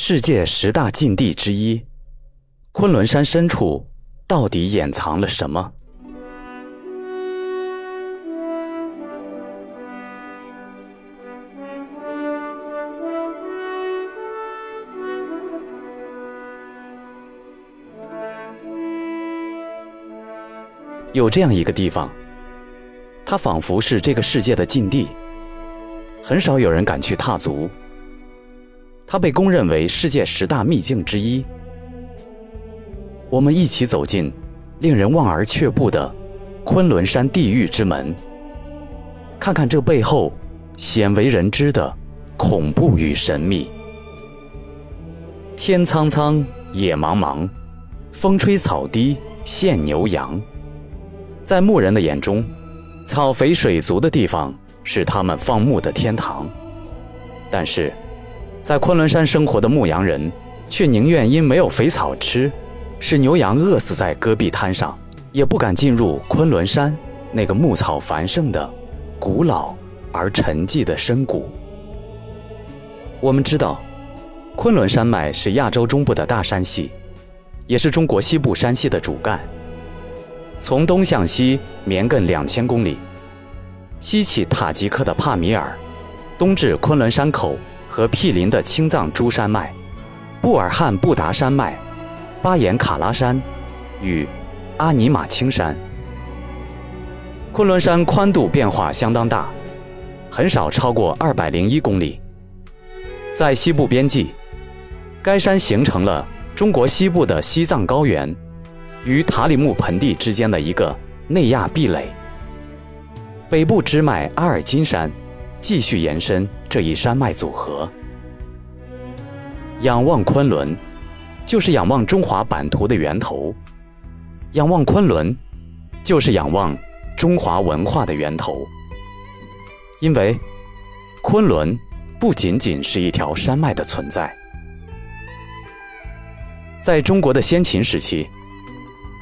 世界十大禁地之一，昆仑山深处到底掩藏了什么？有这样一个地方，它仿佛是这个世界的禁地，很少有人敢去踏足。它被公认为世界十大秘境之一。我们一起走进令人望而却步的昆仑山地狱之门，看看这背后鲜为人知的恐怖与神秘。天苍苍，野茫茫，风吹草低见牛羊。在牧人的眼中，草肥水足的地方是他们放牧的天堂，但是。在昆仑山生活的牧羊人，却宁愿因没有肥草吃，使牛羊饿死在戈壁滩上，也不敢进入昆仑山那个牧草繁盛的、古老而沉寂的深谷。我们知道，昆仑山脉是亚洲中部的大山系，也是中国西部山系的主干。从东向西绵亘两千公里，西起塔吉克的帕米尔，东至昆仑山口。和毗邻的青藏珠山脉、布尔汉布达山脉、巴颜喀拉山与阿尼玛青山，昆仑山宽度变化相当大，很少超过二百零一公里。在西部边际，该山形成了中国西部的西藏高原与塔里木盆地之间的一个内亚壁垒。北部支脉阿尔金山。继续延伸这一山脉组合，仰望昆仑，就是仰望中华版图的源头；仰望昆仑，就是仰望中华文化的源头。因为昆仑不仅仅是一条山脉的存在，在中国的先秦时期，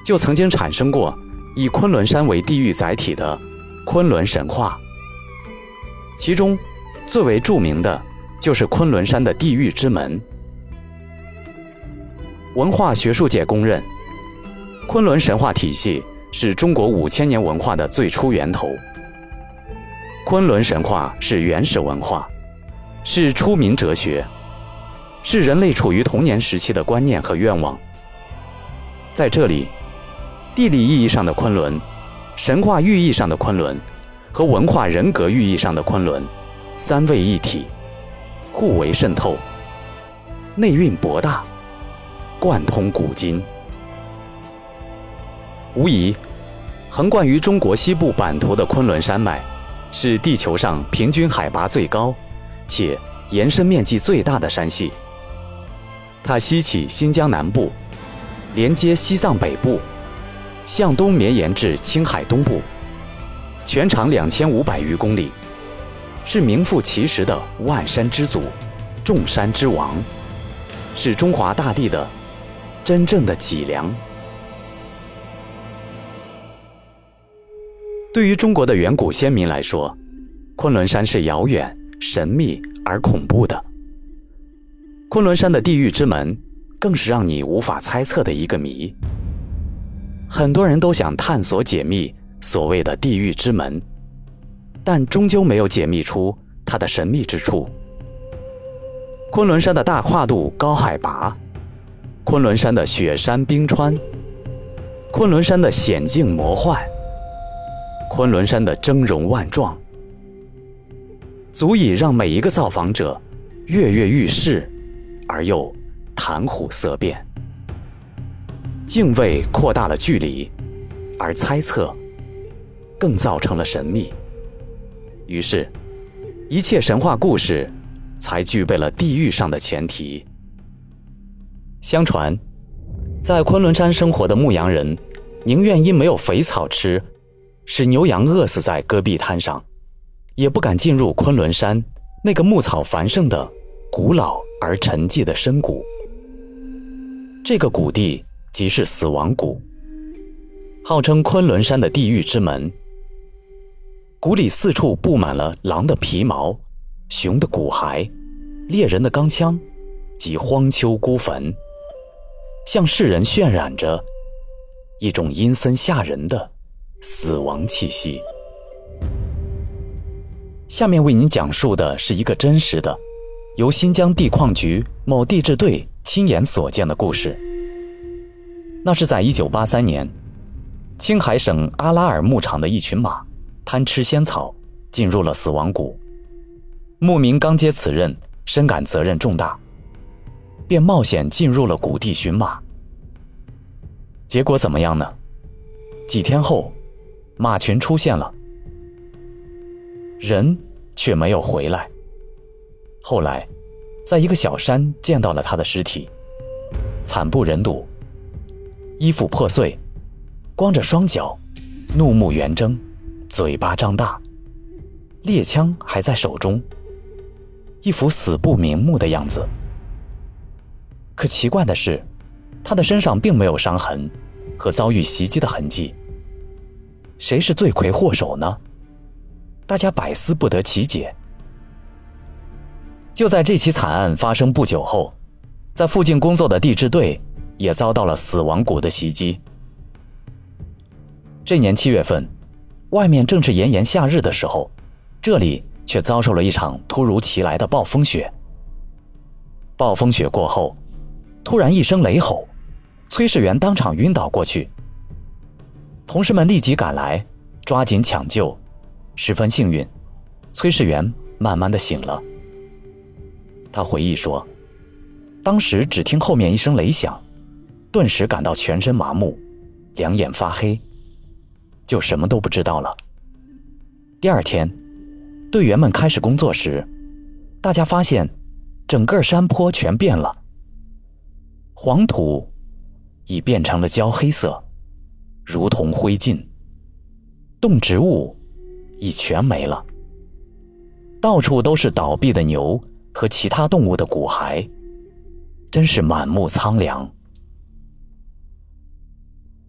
就曾经产生过以昆仑山为地域载体的昆仑神话。其中，最为著名的，就是昆仑山的地狱之门。文化学术界公认，昆仑神话体系是中国五千年文化的最初源头。昆仑神话是原始文化，是出民哲学，是人类处于童年时期的观念和愿望。在这里，地理意义上的昆仑，神话寓意上的昆仑。和文化人格寓意上的昆仑，三位一体，互为渗透，内蕴博大，贯通古今。无疑，横贯于中国西部版图的昆仑山脉，是地球上平均海拔最高，且延伸面积最大的山系。它西起新疆南部，连接西藏北部，向东绵延至青海东部。全长两千五百余公里，是名副其实的万山之祖、众山之王，是中华大地的真正的脊梁。对于中国的远古先民来说，昆仑山是遥远、神秘而恐怖的。昆仑山的地狱之门，更是让你无法猜测的一个谜。很多人都想探索解密。所谓的地狱之门，但终究没有解密出它的神秘之处。昆仑山的大跨度、高海拔，昆仑山的雪山冰川，昆仑山的险境魔幻，昆仑山的峥嵘万状，足以让每一个造访者跃跃欲试，而又谈虎色变。敬畏扩大了距离，而猜测。更造成了神秘。于是，一切神话故事才具备了地狱上的前提。相传，在昆仑山生活的牧羊人，宁愿因没有肥草吃，使牛羊饿死在戈壁滩上，也不敢进入昆仑山那个牧草繁盛的、古老而沉寂的深谷。这个谷地即是死亡谷，号称昆仑山的地狱之门。谷里四处布满了狼的皮毛、熊的骨骸、猎人的钢枪、及荒丘孤坟，向世人渲染着一种阴森吓人的死亡气息。下面为您讲述的是一个真实的，由新疆地矿局某地质队亲眼所见的故事。那是在1983年，青海省阿拉尔牧场的一群马贪吃仙草，进入了死亡谷。牧民刚接此任，深感责任重大，便冒险进入了谷地寻马。结果怎么样呢？几天后，马群出现了，人却没有回来。后来，在一个小山见到了他的尸体，惨不忍睹，衣服破碎，光着双脚，怒目圆睁，嘴巴张大，猎枪还在手中。一副死不瞑目的样子。可奇怪的是，他的身上并没有伤痕和遭遇袭击的痕迹。谁是罪魁祸首呢？大家百思不得其解。就在这起惨案发生不久后，在附近工作的地质队也遭到了死亡谷的袭击。这年七月份，外面正是炎炎夏日的时候，这里。却遭受了一场突如其来的暴风雪。暴风雪过后，突然一声雷吼，崔世元当场晕倒过去。同事们立即赶来，抓紧抢救。十分幸运，崔世元慢慢的醒了。他回忆说，当时只听后面一声雷响，顿时感到全身麻木，两眼发黑，就什么都不知道了。第二天。队员们开始工作时，大家发现，整个山坡全变了，黄土已变成了焦黑色，如同灰烬；动植物已全没了，到处都是倒闭的牛和其他动物的骨骸，真是满目苍凉。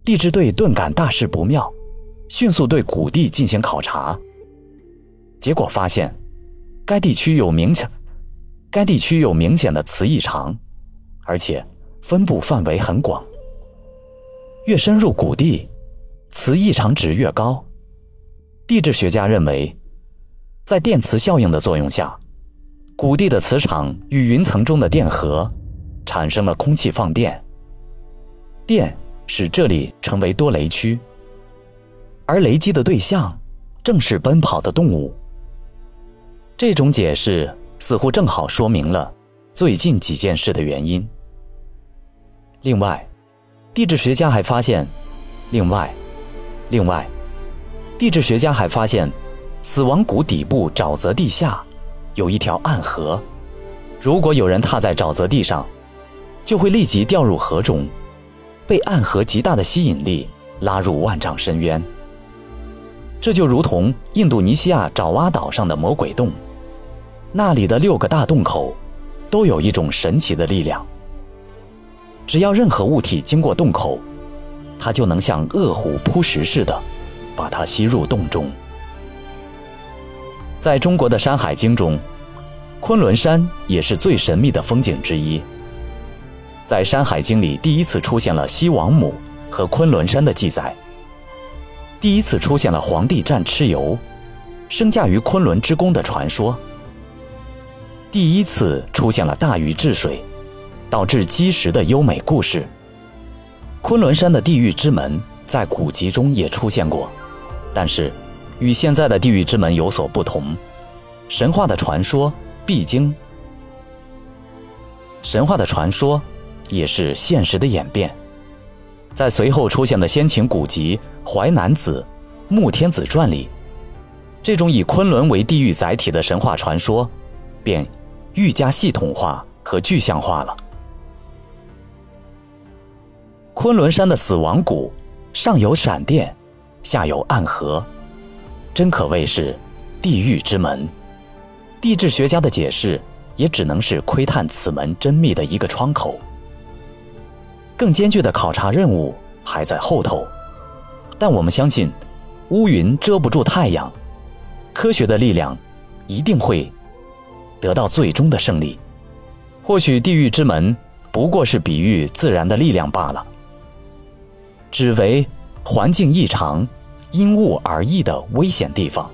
地质队顿感大事不妙，迅速对谷地进行考察。结果发现，该地区有明显，该地区有明显的磁异常，而且分布范围很广。越深入谷地，磁异常值越高。地质学家认为，在电磁效应的作用下，谷地的磁场与云层中的电荷产生了空气放电，电使这里成为多雷区，而雷击的对象正是奔跑的动物。这种解释似乎正好说明了最近几件事的原因。另外，地质学家还发现，另外，另外，地质学家还发现，死亡谷底部沼泽地下有一条暗河，如果有人踏在沼泽地上，就会立即掉入河中，被暗河极大的吸引力拉入万丈深渊。这就如同印度尼西亚爪哇岛上的魔鬼洞。那里的六个大洞口，都有一种神奇的力量。只要任何物体经过洞口，它就能像饿虎扑食似的，把它吸入洞中。在中国的《山海经》中，昆仑山也是最神秘的风景之一。在《山海经》里，第一次出现了西王母和昆仑山的记载，第一次出现了黄帝战蚩尤，升驾于昆仑之宫的传说。第一次出现了大禹治水，导致积石的优美故事。昆仑山的地狱之门在古籍中也出现过，但是与现在的地狱之门有所不同。神话的传说必经，神话的传说也是现实的演变。在随后出现的先秦古籍《淮南子·穆天子传》里，这种以昆仑为地狱载体的神话传说，便。愈加系统化和具象化了。昆仑山的死亡谷，上有闪电，下有暗河，真可谓是地狱之门。地质学家的解释也只能是窥探此门真秘的一个窗口。更艰巨的考察任务还在后头，但我们相信，乌云遮不住太阳，科学的力量一定会。得到最终的胜利，或许地狱之门不过是比喻自然的力量罢了，只为环境异常、因物而异的危险地方。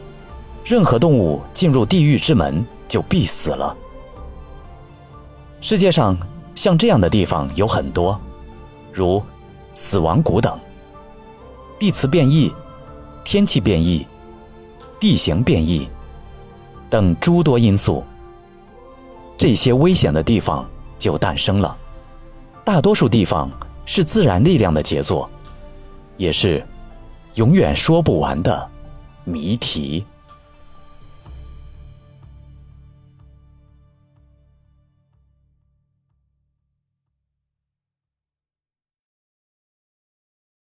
任何动物进入地狱之门就必死了。世界上像这样的地方有很多，如死亡谷等。地磁变异、天气变异、地形变异等诸多因素，这些危险的地方就诞生了。大多数地方是自然力量的杰作，也是永远说不完的谜题。